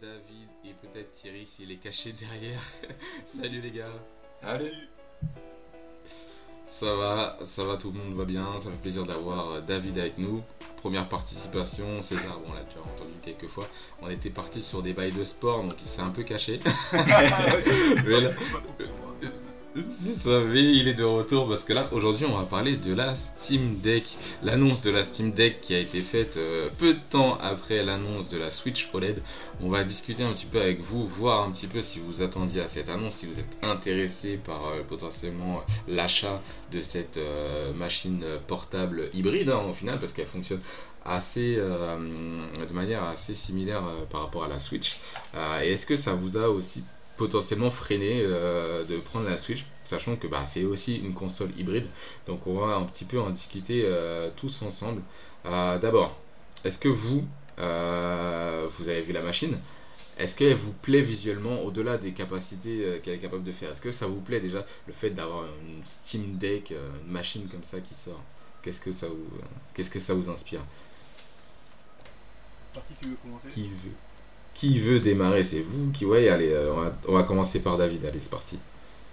David et peut-être Thierry s'il est caché derrière. Salut les gars. Salut Ça va, ça va, tout le monde va bien. Ça fait plaisir d'avoir euh, David avec nous. Première participation, César, bon, on l'a déjà entendu quelques fois. On était parti sur des bails de sport, donc il s'est un peu caché. Mais là- ça, mais il est de retour parce que là, aujourd'hui, on va parler de la Steam Deck. L'annonce de la Steam Deck qui a été faite euh, peu de temps après l'annonce de la Switch OLED. On va discuter un petit peu avec vous, voir un petit peu si vous attendiez à cette annonce, si vous êtes intéressé par euh, potentiellement euh, l'achat de cette machine portable hybride hein, au final, parce qu'elle fonctionne assez de manière assez similaire par rapport à la Switch. Et est-ce que ça vous a aussi potentiellement freiné euh, de prendre la Switch, sachant que bah, c'est aussi une console hybride. Donc on va un petit peu en discuter euh, tous ensemble. Euh, D'abord, est-ce que vous, vous avez vu la machine? Est-ce qu'elle vous plaît visuellement au-delà des capacités qu'elle est capable de faire? Est-ce que ça vous plaît déjà le fait d'avoir une Steam Deck, une machine comme ça qui sort? Qu'est-ce que ça vous, qu'est-ce que ça vous inspire? Qui veut Qui veut démarrer C'est vous qui ouais, allez, euh, on, va, on va commencer par David. Allez, c'est parti.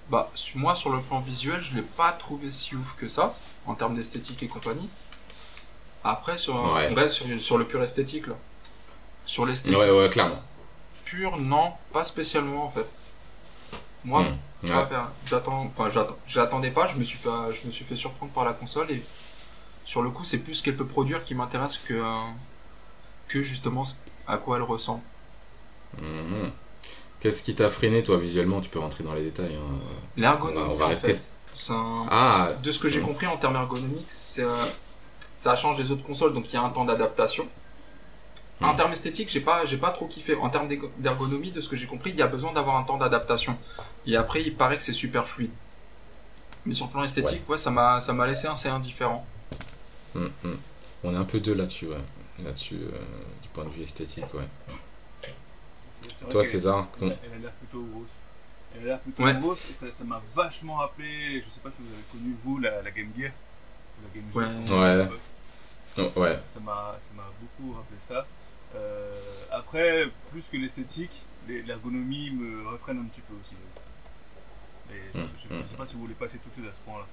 Bah, moi, sur le plan visuel, je l'ai pas trouvé si ouf que ça, en termes d'esthétique et compagnie. Après, sur, Ouais. on reste sur, sur le pur esthétique, là. Sur l'esthétique Ouais, ouais, clairement. pure, non, pas spécialement, en fait. Moi, tu ouais. ben, j'attends, enfin, j'attends, j'attendais pas, je me suis fait, je me suis fait surprendre par la console et sur le coup, c'est plus ce qu'elle peut produire qui m'intéresse que, euh, que justement à quoi elle ressemble. Mhm. Qu'est-ce qui t'a freiné, toi, visuellement? Tu peux rentrer dans les détails. hein. L'ergonomie, On va- on va en rester- fait, c'est un- Ah, de ce que j'ai Mm. compris en termes ergonomiques, euh, ça change des autres consoles, donc il y a un temps d'adaptation. En Mm. termes esthétiques, j'ai pas, j'ai pas trop kiffé. En termes d'ergonomie, de ce que j'ai compris, il y a besoin d'avoir un temps d'adaptation. Et après, il paraît que c'est super fluide. Mais sur le plan esthétique, ouais, ça m'a, ça m'a laissé assez indifférent. on est un peu deux là-dessus, ouais. Là-dessus, euh, du point de vue esthétique, ouais. Toi, César, Elle, a- elle a l'air plutôt grosse. Elle a l'air plutôt Ouais. grosse et ça m'a vachement rappelé. Je sais pas si vous avez connu vous la, la Game Gear. La Game Ouais. Gear. Ouais. Oh, ouais. Ça m'a beaucoup rappelé ça. Euh, après, plus que l'esthétique, les- l'ergonomie me refraine un petit peu aussi. Mais Mm, je, je mm. sais pas si vous voulez passer tout de suite à ce point-là.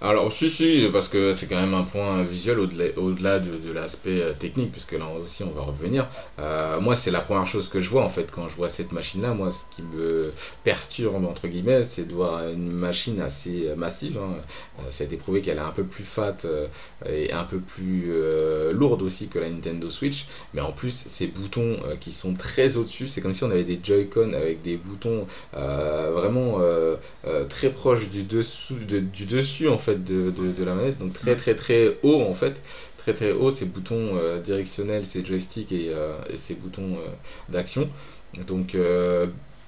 Alors, si, si, parce que c'est quand même un point visuel au-delà de, l'aspect euh, technique, puisque là aussi on va revenir. Euh, moi, c'est la première chose que je vois en fait quand je vois cette machine-là. Moi, ce qui me perturbe, entre guillemets, c'est de voir une machine assez massive. hein. Euh, ça a été prouvé qu'elle est un peu plus fat et un peu plus lourde aussi que la Nintendo Switch. Mais en plus, ces boutons qui sont très au-dessus, c'est comme si on avait des Joy-Con avec des boutons vraiment très proches du dessus en fait de, de- la manette, donc très très très haut en fait, très très haut ces boutons euh, directionnels, ces joysticks et, euh, ces boutons euh, d'action. Donc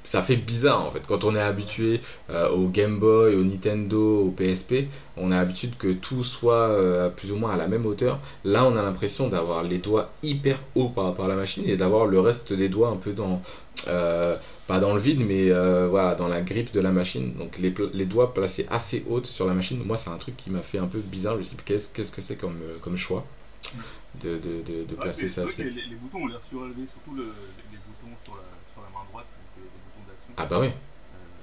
ça fait bizarre en fait quand on est habitué au Game Boy, au Nintendo, au PSP, on a l'habitude que tout soit plus ou moins à la même hauteur. Là, on a l'impression d'avoir les doigts hyper hauts par rapport à la machine et d'avoir le reste des doigts un peu dans pas dans le vide, mais euh, voilà, dans la grippe de la machine. Donc les, les doigts placés assez hautes sur la machine. Moi, c'est un truc qui m'a fait un peu bizarre. Je me suis dit, qu'est-ce qu'est-ce que c'est comme, euh, comme choix de, de, de, de Ouais, placer ça assez. les, les boutons ont l'air surélevés, surtout le- les, les boutons sur la, sur la main droite, donc euh, les boutons d'action. Ah bah oui.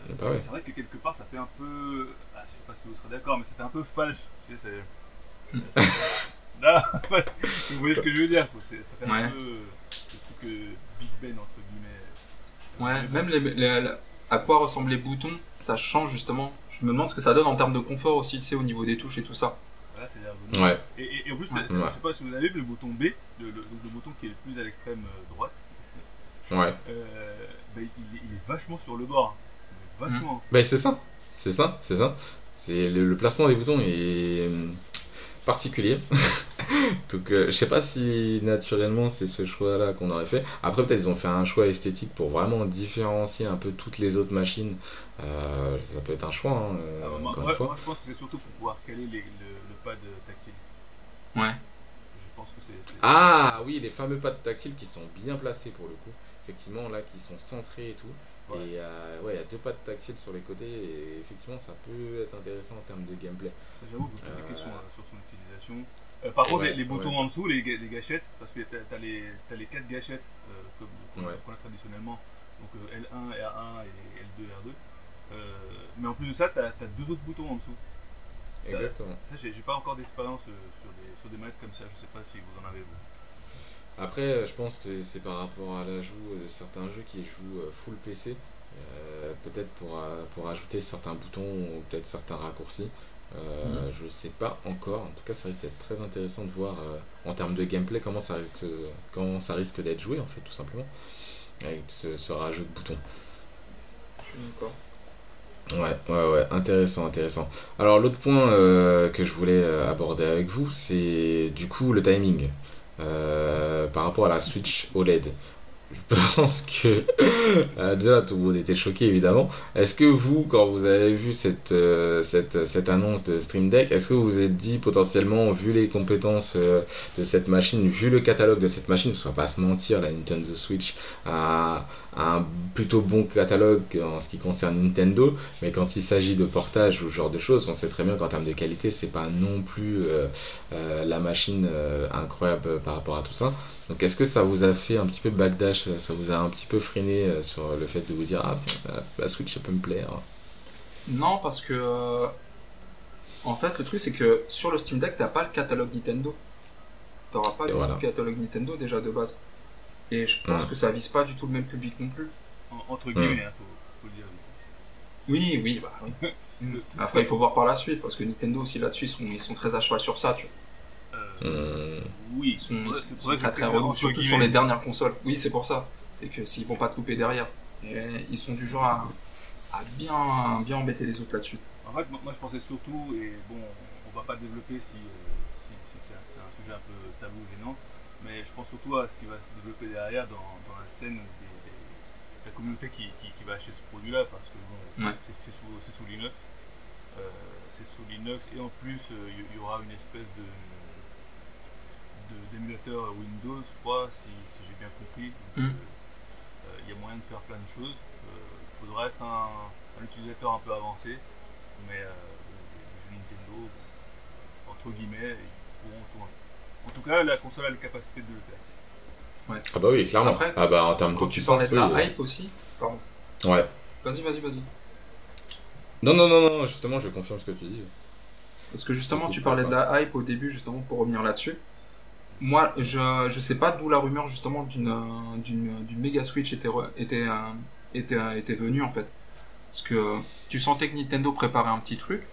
Euh, bah ouais. C'est vrai que quelque part ça fait un peu. Ah, je sais pas si vous serez d'accord, mais ça fait un peu falche. Tu sais, c'est. Là, vous voyez ce que je veux dire Ça fait Ouais. un peu. Le truc euh, Big Ben entre guillemets. Ouais, même les, les- les- à quoi ressemblent les boutons, ça change justement. Je me demande ce que ça donne en termes de confort aussi, tu sais, au niveau des touches et tout ça. Voilà, c'est. Ouais. Et, et- et en plus, Ouais. je sais pas si vous avez vu le bouton B, le, le- donc le bouton qui est le plus à l'extrême euh, droite, Ouais. euh, bah, il, il est vachement sur le bord. hein. Vachement. Ben c'est ça. C'est ça, c'est ça. C'est le, le placement des boutons est euh, particulier. Donc euh, je sais pas si naturellement c'est ce choix-là qu'on aurait fait. Après peut-être ils ont fait un choix esthétique pour vraiment différencier un peu toutes les autres machines. Euh, ça peut être un choix, hein, euh, moi, encore moi- une fois. moi, je pense que c'est surtout pour pouvoir caler les- le, le pad tactile. Ouais. Je pense que c'est. c'est- Ah oui, les fameux pads tactiles qui sont bien placés pour le coup. Effectivement, là, qui sont centrés et tout. Ouais. Et euh, ouais, il y a deux pads tactiles sur les côtés et effectivement, ça peut être intéressant en termes de gameplay. J'avoue, Euh, des questions euh, sur son Euh, par contre, Ouais, les, les boutons ouais. en dessous, les, gâchettes, parce que t'as as les, quatre gâchettes euh, qu'on Ouais. a traditionnellement, donc euh, L1, R1 et L2, R2. Euh, mais en plus de ça, t'as as deux autres boutons en dessous. Exactement. Ça, j'ai pas encore d'expérience sur, des, sur des manettes comme ça, je sais pas si vous en avez vous. Après, je pense que c'est par rapport à l'ajout de certains jeux qui jouent full PC. peut-être pour, pour ajouter certains boutons ou peut-être certains raccourcis. Euh, Je sais pas encore. En tout cas, ça risque d'être très intéressant de voir euh, en termes de gameplay comment ça risque, comment ça risque d'être joué en fait, tout simplement, avec ce, ce rajout de boutons. Je suis d'accord. Ouais, ouais, ouais, intéressant, intéressant. Alors l'autre point euh, que je voulais aborder avec vous, c'est du coup le timing par rapport à la Switch OLED. Je pense que euh, déjà tout le monde était choqué évidemment. Est-ce que vous, quand vous avez vu cette, euh, cette, cette annonce de Stream Deck, est-ce que vous vous êtes dit potentiellement, vu les compétences euh, de cette machine, vu le catalogue de cette machine, parce qu'on va pas se mentir, la Nintendo Switch a, a un plutôt bon catalogue en ce qui concerne Nintendo, mais quand il s'agit de portage ou ce genre de choses, on sait très bien qu'en termes de qualité, c'est pas non plus la machine incroyable par rapport à tout ça. Donc est-ce que ça vous a fait un petit peu backdash, ça vous a un petit peu freiné euh, sur le fait de vous dire ah la Switch ça peut me plaire? Non, parce que. euh, En fait, le truc, c'est que sur le Steam Deck, t'as pas le catalogue Nintendo. T'auras pas du voilà. tout le catalogue Nintendo déjà de base. Et je pense que ça vise pas du tout le même public non plus. En- entre guillemets, hein, faut, faut le dire. Oui, oui, bah oui. Après, il faut voir par la suite, parce que Nintendo aussi là-dessus, ils sont, ils sont très à cheval sur ça, tu vois. Euh, Hum, Oui, Ils sont, c'est ils vrai- sont- c'est ils sont très très relous, surtout sur les dernières consoles. Oui, c'est pour ça. C'est que s'ils vont pas te louper derrière. Et ils sont du genre à, à bien, bien embêter les autres là-dessus. En fait, moi je pensais surtout, et bon, on va pas développer si, euh, si, si c'est un, sujet un peu tabou ou gênant, mais je pense surtout à ce qui va se développer derrière dans, dans la scène des, des- de la communauté qui, qui, qui va acheter ce produit-là, parce que bon, Ouais. c'est sous, Linux. Euh, c'est sous Linux, et en plus, euh, il y, y aura une espèce de de- d'émulateur Windows, je crois, si, si j'ai bien compris. Donc, Mm. euh, euh, Il y a moyen de faire plein de choses. Il faudra être un, un utilisateur un peu avancé, mais euh, les jeux Nintendo, entre guillemets, ils pourront tourner. En tout cas, la console a les capacités de le faire. Ah bah oui clairement. Après, ah bah en termes Quand de tu parlais de la oui, euh, hype aussi, pardon. Ouais. Vas-y, vas-y, vas-y. Non non non non justement je confirme ce que tu dis. Parce que justement, tu parlais de la hype au début, justement, pour revenir là-dessus. Moi, je, je sais pas d'où la rumeur, justement, d'une, d'une, d'une méga Switch était, était, euh, était, euh, était venue, en fait. Parce que tu sentais que Nintendo préparait un petit truc.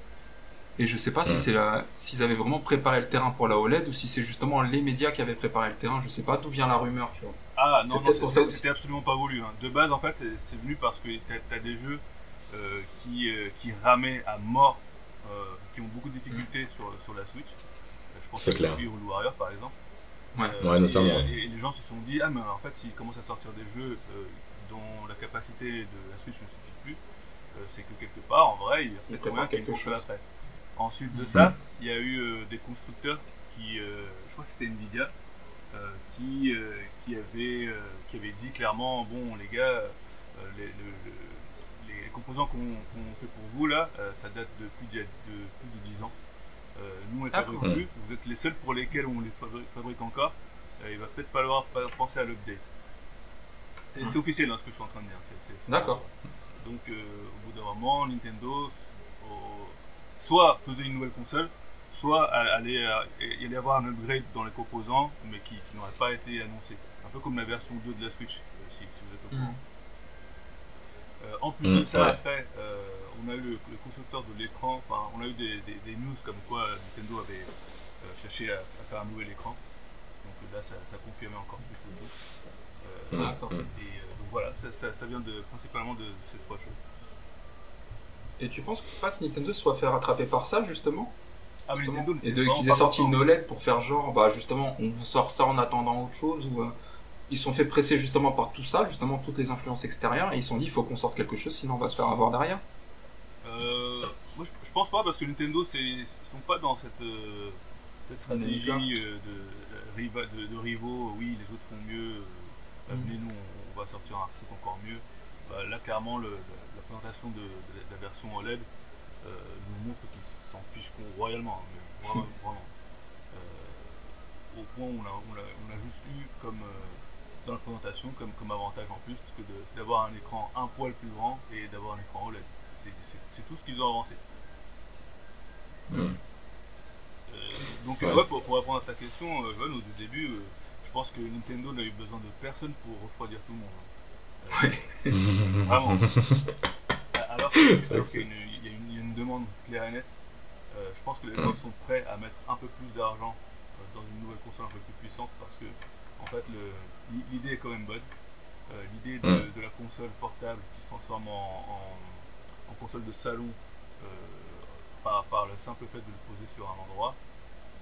Et je sais pas si c'est la, s'ils avaient vraiment préparé le terrain pour la OLED ou si c'est justement les médias qui avaient préparé le terrain. Je sais pas d'où vient la rumeur, tu vois. Ah non, non, c'était absolument pas voulu. hein. De base, en fait, c'est c'est venu parce que t'as as des jeux euh, qui, euh, qui ramaient à mort, euh, qui ont beaucoup de difficultés sur, sur la Switch. Je pense C'est à Warrior, par exemple. Ouais. Euh, Ouais, notamment, Et, ouais. et- et les gens se sont dit, ah mais en fait, s'ils commencent à sortir des jeux euh, dont la capacité de la Switch ne suffit plus, euh, c'est que quelque part, en vrai, il y a peut-être moyen qu'il y ait une chose. après. Ensuite de Mhm. ça, il y a eu euh, des constructeurs qui, euh, je crois que c'était Nvidia, euh, qui, euh, qui, avait, euh, qui avait dit clairement, bon les gars, euh, les, le- le- les composants qu'on qu'on fait pour vous là, euh, ça date de plus de, de plus de 10 ans. Euh, nous on les D'accord. fabrique plus, vous êtes les seuls pour lesquels on les fabri- fabrique encore. Euh, il va peut-être falloir penser à l'update. C'est c'est officiel hein, ce que je suis en train de dire. D'accord. Donc euh, au bout d'un moment, Nintendo soit faisait une nouvelle console, soit allait, euh, y allait avoir un upgrade dans les composants, mais qui, qui n'aurait pas été annoncé. Un peu comme la version 2 de la Switch, euh, si, si vous êtes au courant. Mhm. Euh, en plus Mm, de ça, ouais. après, euh, on a eu le, le constructeur de l'écran, enfin, on a eu des, des- des news comme quoi euh, Nintendo avait euh, cherché à, à faire un nouvel écran. Donc euh, là, ça, ça confirmait encore plus le doute. Euh, Mm, D'accord. mm. Et euh, donc voilà, ça, ça- ça vient de, principalement de ces trois choses. Et tu penses pas que Nintendo se soit fait rattraper par ça, justement? Ah, mais justement. Nintendo Et de, qu'ils aient sorti une. OLED pour faire genre, bah justement, on vous sort ça en attendant autre chose ou. euh, ils se sont fait presser justement par tout ça, justement toutes les influences extérieures, et ils se sont dit il faut qu'on sorte quelque chose, sinon on va se faire avoir derrière. Euh, moi, je, je pense pas parce que Nintendo, c'est, ils sont pas dans cette, euh, cette stratégie euh, de, de, de rivaux. Oui, les autres font mieux. bah, Mm. nous, on, on va sortir un truc encore mieux. Bah, là, clairement, le, la présentation de, de la- version OLED nous montre qu'ils s'en fichent royalement. hein, mais vraiment, vraiment. Au point où on a, on a, on a juste eu comme dans la présentation comme, comme avantage en plus que d'avoir un écran un poil plus grand et d'avoir un écran OLED. C'est- C'est tout ce qu'ils ont avancé. Hmm. Euh, donc, Ouais. ouais, pour, pour répondre à ta question, euh, Johan, au début, euh, je pense que Nintendo n'a eu besoin de personne pour refroidir tout le monde. hein. Euh, Vraiment. Alors, qu'il y, a une- il y a une- il y a une demande claire et nette, euh, je pense que les gens sont prêts à mettre un peu plus d'argent euh, dans une nouvelle console un peu plus puissante parce que, en fait, l'idée est quand même bonne. Euh, l'idée de, Mm. de la console portable qui se transforme en, en- en console de salon euh, par, par le simple fait de le poser sur un endroit,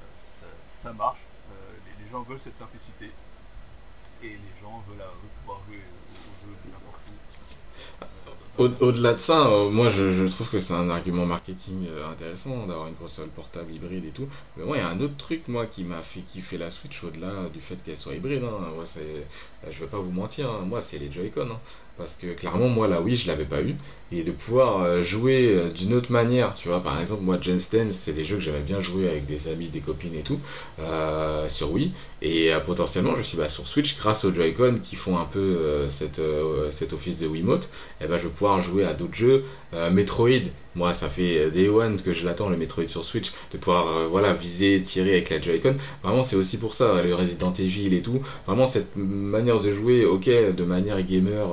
euh, ça, marche. Euh, les, gens veulent cette simplicité et les gens veulent, pouvoir jouer au, au jeu n'importe où. Euh, Au- Au-delà de ça, moi je, trouve que c'est un argument marketing intéressant d'avoir une console portable hybride et tout. Mais moi, il y a un autre truc moi qui m'a fait kiffer la Switch au-delà du fait qu'elle soit hybride. hein. Je vais pas vous mentir, hein. moi c'est les Joy-Con. hein. Parce que clairement, moi la Wii, je l'avais pas eu. Et de pouvoir euh, jouer euh, d'une autre manière, tu vois, par exemple, moi Just Dance, c'est des jeux que j'avais bien joué avec des amis, des copines et tout, euh, sur Wii. Et potentiellement, je suis bah, sur Switch, grâce aux Joy-Con qui font un peu cette, cet office de Wiimote, et ben, je vais pouvoir jouer à d'autres jeux. Metroid, moi ça fait Day One que je l'attends, le Metroid sur Switch, de pouvoir voilà, viser, tirer avec la Joy-Con. Vraiment, c'est aussi pour ça, le Resident Evil et tout. Vraiment, cette manière de jouer, ok, de manière gamer,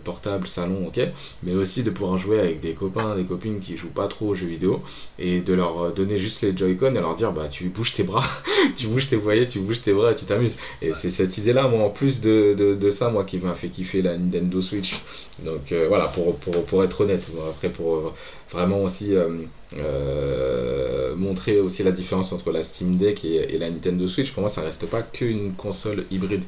portable, salon, ok, mais aussi de pouvoir jouer avec des copains, des copines qui jouent pas trop aux jeux vidéo et de leur donner juste les Joy-Con et leur dire bah tu bouges tes bras, tu bouges tes voyelles, tu bouges tes bras et tu t'amuses. Et c'est cette idée-là, moi, en plus de, de, de ça, moi, qui m'a fait kiffer la Nintendo Switch. Donc euh, voilà, pour, pour, pour être honnête, après pour euh, vraiment aussi euh, euh, montrer aussi la différence entre la Steam Deck et, et la Nintendo Switch, pour moi ça reste pas qu'une console hybride.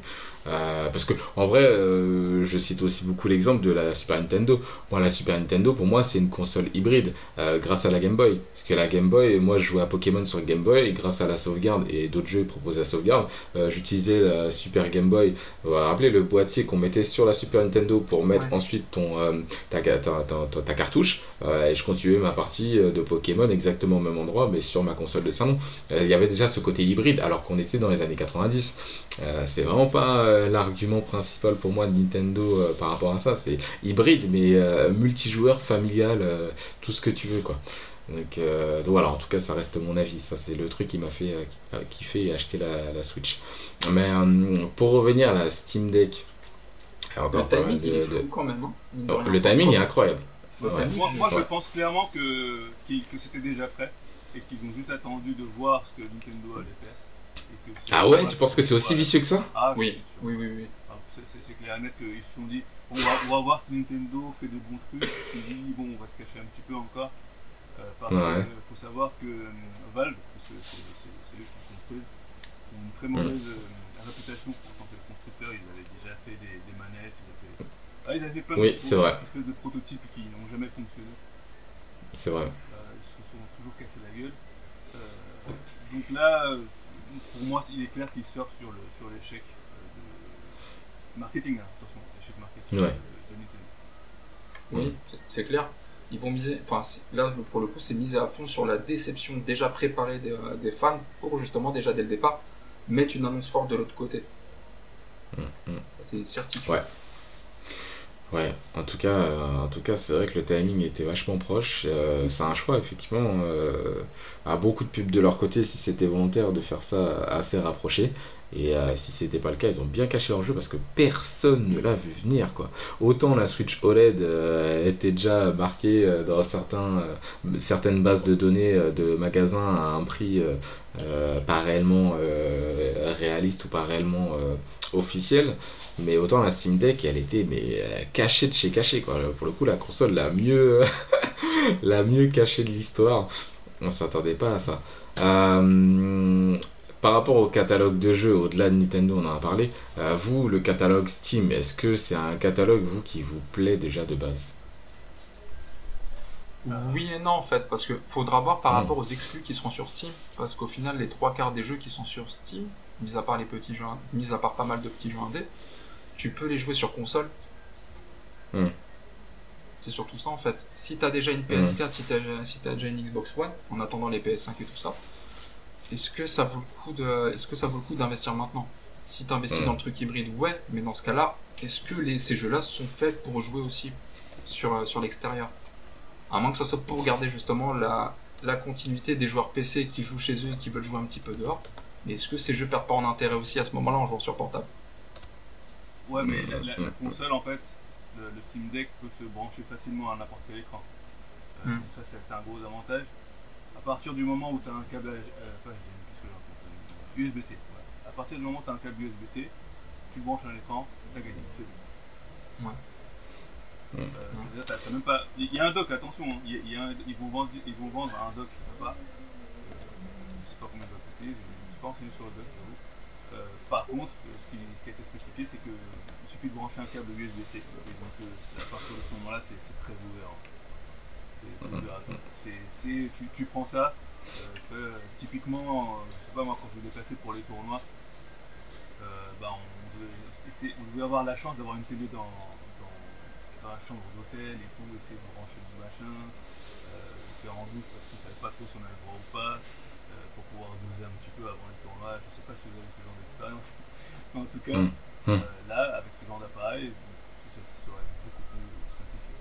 Euh, parce que en vrai, euh, je cite aussi beaucoup l'exemple de la Super Nintendo. Moi, la Super Nintendo, pour moi, c'est une console hybride grâce à la Game Boy. Parce que la Game Boy, moi, je jouais à Pokémon sur Game Boy et grâce à la sauvegarde et d'autres jeux proposés à sauvegarde, j'utilisais la Super Game Boy. Vous vous rappelez le boîtier qu'on mettait sur la Super Nintendo pour mettre Ouais. ensuite ton, ta, ta, ta, ta- ta cartouche. Et je continuais ma partie de Pokémon exactement au même endroit, mais sur ma console de salon. Euh, Il y avait déjà ce côté hybride alors qu'on était dans les années 90. Euh, c'est vraiment pas euh, l'argument principal pour moi de Nintendo par rapport à ça. C'est hybride, mais multijoueur, familial, tout ce que tu veux, quoi. Donc, euh, donc voilà, en tout cas, ça reste mon avis. Ça, c'est le truc qui m'a fait euh, kiffer et acheter la, la Switch. Mais euh, pour revenir à la Steam Deck, Le timing, de- il est de- fou quand même. hein, Oh, le timing est incroyable. Ouais. Moi, je- moi, je Ouais. pense clairement que, c'était déjà prêt et qu'ils ont juste attendu de voir ce que Nintendo allait faire. et que Ah ouais, tu penses que c'est aussi vicieux que ça Ah, Oui, oui, oui, oui. Ah, c'est- clair et net qu'ils se sont dit on va, on va voir si Nintendo fait de bons trucs. Ils se sont dit bon, on va se cacher un petit peu encore. Euh, parce Ouais. qu'il faut savoir que euh, Valve, parce que c'est eux qui construisent, ont une très mauvaise euh, réputation en tant que constructeur. Ils avaient déjà fait des, des manettes, ils avaient fait, ah, ils avaient plein Oui, de, c'est vrai. espèces de prototypes qui n'ont jamais fonctionné. C'est vrai. Euh, ils se sont toujours cassé la gueule. Euh, donc là, euh, pour moi, il est clair qu'ils surfent sur le sur l'échec de marketing, hein, attention, l'échec marketing Ouais. de, Nintendo. Oui, c'est- clair. Ils vont miser, enfin là pour le coup c'est misé à fond sur la déception déjà préparée des, des fans pour justement déjà dès le départ mettre une annonce forte de l'autre côté. Mm. Ça, C'est une certitude. Ouais. Ouais, en tout cas, euh, en tout cas, c'est vrai que le timing était vachement proche. Euh, c'est un choix effectivement. Euh, à beaucoup de pubs de leur côté, si c'était volontaire de faire ça assez rapproché. Et euh, si c'était pas le cas, ils ont bien caché leur jeu parce que personne ne l'a vu venir quoi. Autant la Switch OLED était déjà marquée dans certains, certaines bases de données de magasins à un prix pas réellement réaliste ou pas réellement euh, officiel. Mais autant la Steam Deck, elle était mais euh, cachée de chez cachée quoi. Pour le coup, la console la mieux, la mieux cachée de l'histoire. On s'attendait pas à ça. Euh, par rapport au catalogue de jeux, au-delà de Nintendo, on en a parlé. euh, vous, le catalogue Steam, est-ce que c'est un catalogue vous qui vous plaît déjà de base? Oui et non en fait, parce que faudra voir par Mm. rapport aux exclus qui seront sur Steam, parce qu'au final les trois quarts des jeux qui sont sur Steam, mis à part les petits jeux, mis à part pas mal de petits jeux indés, tu peux les jouer sur console. Mm. C'est surtout ça en fait. Si t'as déjà une PS4, si t'as si t'as déjà une Xbox One, en attendant les PS5 et tout ça, est-ce que ça vaut le coup de, est-ce que ça vaut le coup d'investir maintenant? Si t'investis Mm. dans le truc hybride, ouais, mais dans ce cas-là, est-ce que les, ces jeux-là sont faits pour jouer aussi sur, euh, sur l'extérieur? À moins que ça soit pour garder justement la, la continuité des joueurs PC qui jouent chez eux et qui veulent jouer un petit peu dehors. Mais est-ce que ces jeux perdent pas en intérêt aussi à ce moment-là en jouant sur portable? Ouais, mais la, la- la console, en fait, le, le Steam Deck peut se brancher facilement à n'importe quel écran. Euh, Mm. donc Ça, c'est un gros avantage. À partir du moment où tu as un câble, euh, raconté Euh, USB-C. voilà. À partir du moment où tu as un câble USB-C, tu branches un écran, tu as gagné. Ouais. Mm. Euh. Il y a un dock, attention, hein. il y a- il y a un- ils, vont vendre, ils vont vendre un dock, pas. Euh, je sais pas combien de dock c'était, je sur. Euh, par contre, ce qui, ce qui a été spécifié, c'est qu'il suffit de brancher un câble USB-C. Et donc, euh, à partir de ce moment-là, c'est très ouvert. hein. C'est c'est ouvert à tout. C'est- c'est- tu, tu prends ça, euh, typiquement, je sais pas moi, quand je me déplaçais pour les tournois, bah, on, devait, essayer- on devait avoir la chance d'avoir une télé dans, dans, dans la chambre d'hôtel et tout, essayer de brancher du machin, faire en doute parce qu'on savait pas trop si on avait le droit ou pas, pour pouvoir doser un petit peu avant les tournois. Je sais pas si vous avez ce genre d'expérience. En tout cas, Mm. Mm. euh, là, avec ce genre d'appareil, ça serait beaucoup plus simplifié.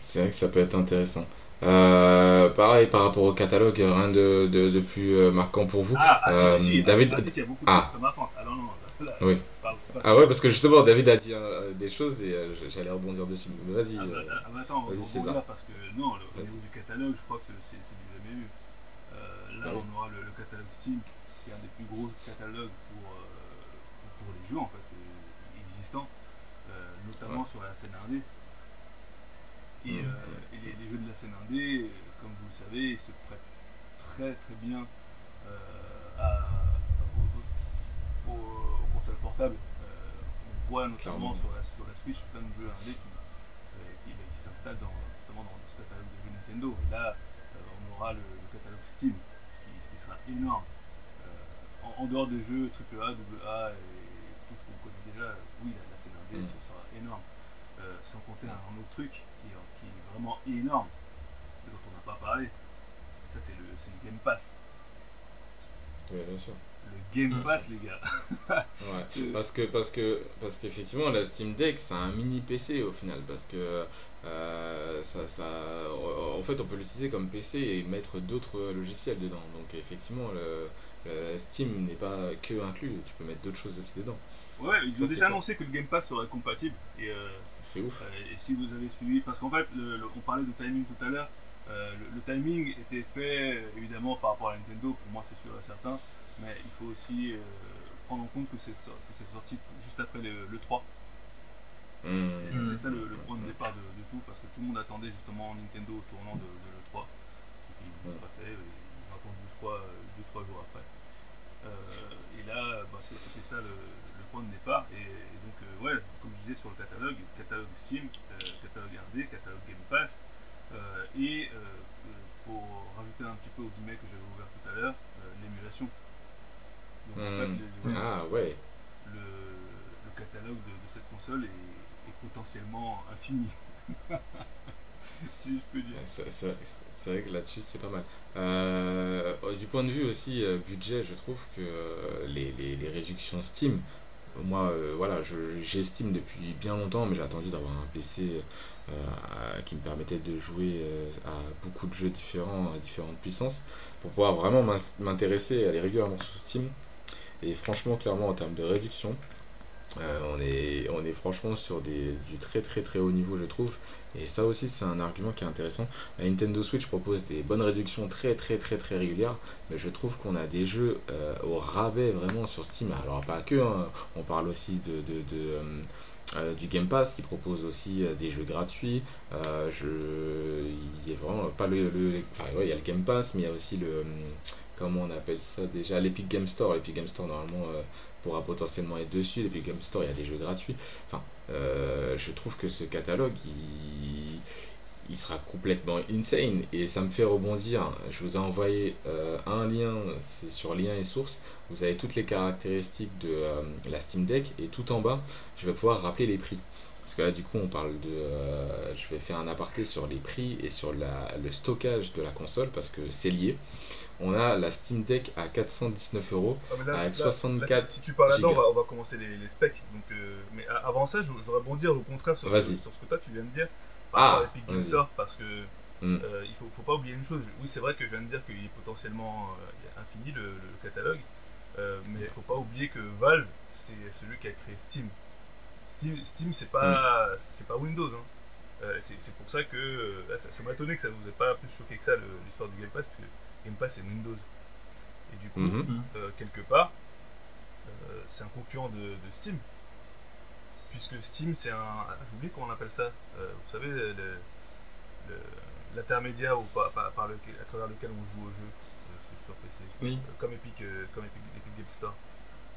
C'est vrai que ça peut être intéressant. Euh, pareil, par rapport au catalogue, rien de, de, de plus euh, marquant pour vous. Ah, ah, Euh, si, si, si, David- ah, il y a beaucoup Ah. Ah non, non, là, Oui. Ah ouais, parce que justement, David a dit euh, des choses et euh, j'allais rebondir dessus. Vas-y. Ah, bah, euh, ah, bah, attends, vas-y, César. parce que non, le, au niveau du catalogue, je crois que c'est c'est du jamais vu. Euh, là, on aura le, le catalogue Steam, qui est un des plus gros catalogues pour, euh, pour les jeux en fait, existants, euh, notamment sur la scène indé. Et, Mhm. euh, et les, les jeux de la scène indé, comme vous le savez, se prêtent très très bien euh, à, aux, consoles portables. Euh, on voit notamment sur la, sur la Switch plein de jeux indés qui, qui, bah, qui s'installent dans, justement dans ce catalogue de jeux Nintendo. Et là, on aura le, le catalogue Steam qui, qui sera énorme. Euh, en, en dehors des jeux AAA, AA et tout ce qu'on connaît déjà, oui, la, la scène indé, Mm. ce sera énorme. Euh, sans compter un, un autre truc qui, est- qui est vraiment énorme, dont on n'a pas parlé. Ça, c'est le, le Game Pass. ouais, bien sûr. Le Game. Pass, les gars. Ouais, Euh. parce que parce que parce qu'effectivement la Steam Deck c'est un mini PC au final parce que euh, ça ça en fait on peut l'utiliser comme PC et mettre d'autres logiciels dedans donc effectivement le, le Steam n'est pas que inclus tu peux mettre d'autres choses aussi dedans Ouais, ils Ça, ont déjà annoncé que le Game Pass serait compatible. Et, euh, c'est ouf euh, et si vous avez suivi, parce qu'en fait, le- le- on parlait de timing tout à l'heure. euh, le, le timing était fait euh, évidemment par rapport à Nintendo, pour moi c'est sûr et certain. Mais il faut aussi euh, prendre en compte que c'est sorti juste après le, le 3. Mmh. C'est ça le, le point de départ de, de tout, parce que tout le monde attendait justement Nintendo au tournant de, de l'E3. Et puis ils l'ont pas fait, attendu, je crois, 2-3 jours après. Euh, et là, bah, c'est- c'était ça le, le point de départ. Et, et donc, euh, ouais, comme je disais sur le catalogue, catalogue Steam, euh, catalogue RD, catalogue Game Pass, euh, et euh, euh, pour rajouter un petit peu au guillemets que j'avais ouvert tout à l'heure, euh, l'émulation. Donc en fait, Mm. le- le- ah ouais le, le catalogue de, de cette console est, est potentiellement infini. si je peux dire. C'est vrai que là-dessus c'est pas mal. Euh, du point de vue aussi euh, budget, je trouve que euh, les, les- les réductions Steam, moi voilà, je- j'estime depuis bien longtemps, mais j'ai attendu d'avoir un PC à- qui me permettait de jouer à beaucoup de jeux différents, à différentes puissances, pour pouvoir vraiment m'in- m'intéresser à aller régulièrement sur Steam. Et franchement, clairement, en termes de réduction, euh, on, est, franchement sur des, du très très très haut niveau, je trouve. Et ça aussi, c'est un argument qui est intéressant. La Nintendo Switch propose des bonnes réductions très très très très régulières, mais je trouve qu'on a des jeux euh, au rabais vraiment sur Steam. Alors pas que, hein. on parle aussi de, de, de, euh, euh, du Game Pass qui propose aussi euh, des jeux gratuits. Euh, je... Il y a vraiment pas le. il y a le Game Pass, mais il y a aussi le. Comment on appelle ça déjà L'Epic Game Store. L'Epic Game Store, normalement, pourra potentiellement être dessus. L'Epic Game Store, il y a des jeux gratuits. Enfin, je trouve que ce catalogue, il, il sera complètement insane. Et ça me fait rebondir. Je vous ai envoyé euh, un lien, c'est sur lien et source. Vous avez toutes les caractéristiques de euh, la Steam Deck. Et tout en bas, je vais pouvoir rappeler les prix. Parce que là, du coup, on parle de. euh, je vais faire un aparté sur les prix et sur la, le stockage de la console parce que c'est lié. On a la Steam Deck à 419 euros. Ah, Avec là- 64 là, si, tu parles là-dedans, on va, on va commencer les, les specs. Donc, mais avant ça, je, je voudrais rebondir au contraire sur, ce que toi tu viens de dire par rapport à Epic Game vas-y. Store, parce que Mm. euh, il faut, faut pas oublier une chose. Oui, c'est vrai que je viens de dire qu'il est potentiellement euh, infini le, le catalogue, euh, mais il faut pas oublier que Valve, c'est celui qui a créé Steam. Steam, Steam c'est pas, Mm. c'est pas Windows. hein. Euh, c'est pour ça que euh, là, ça, m'a étonné que ça vous ait pas plus choqué que ça l'histoire du Game Pass, parce que Game Pass c'est Windows. Et du coup, Mhm. euh, quelque part, euh, c'est un concurrent de, de Steam. Puisque Steam, c'est un. J'ai oublié comment on appelle ça. Euh, vous savez, le- le- l'intermédiaire ou par, par- par lequel- à travers lequel on joue au jeu euh, sur PC. Oui. Euh, comme Epic, euh, comme Epic, Epic Game Store.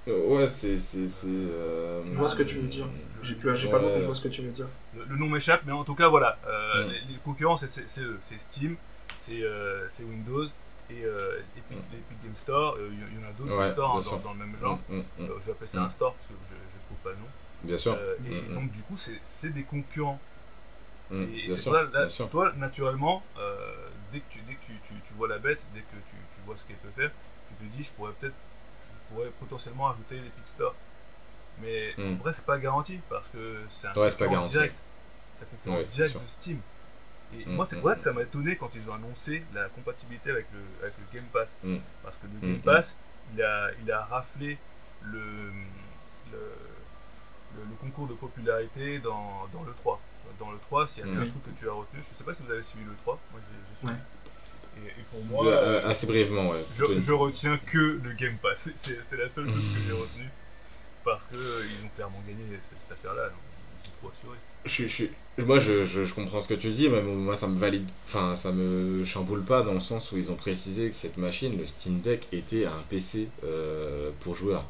Euh, ouais, c'est. euh, Je vois ce que tu veux dire. J'ai plus, j'ai pas le je vois ce que tu veux dire. Le, le nom m'échappe, mais en tout cas, voilà. euh, Mm. les, les concurrents, c'est eux. C'est Steam, c'est euh, c'est Windows et euh, Epic, Epic Game Store. euh, Il y, en a d'autres Ouais, stores hein, dans, le même genre. Mm, mm, mm. Euh, je vais appeler ça Mm. un store parce que je ne trouve pas le nom. Bien sûr. Euh, et Mm, mm. donc, du coup, c'est des concurrents. Mm, Et c'est ça, là, toi, naturellement, euh, dès que, tu, dès que tu, tu, tu vois la bête, dès que tu, tu vois ce qu'elle peut faire, tu te dis, je pourrais peut-être, je pourrais potentiellement ajouter l'Epic Store. Mais en vrai, c'est pas garanti parce que c'est un Ouais, concurrent direct. Concurrent Ouais, c'est direct de Steam. Et moi, c'est pour ça que ça m'a étonné quand ils ont annoncé la compatibilité avec le, avec le Game Pass. Parce que le Game. Pass, il, a, il a raflé le, le, le, le concours de popularité dans, dans le 3. Dans le 3, s'il y a bien Mm. un truc que tu as retenu, je sais pas si vous avez suivi le 3, moi j'ai suivi. Ouais. Et, et pour De- moi, euh, assez brièvement, ouais. je, retiens que le Game Pass. C'est- la seule chose que j'ai retenue. Parce qu'ils ont clairement gagné cette, cette affaire-là. donc Ils ont trop assuré. Je, suis- je, moi, je, je, je comprends ce que tu dis, mais moi, ça me valide, enfin, ça me chamboule pas dans le sens où ils ont précisé que cette machine, le Steam Deck, était un PC euh, pour joueurs.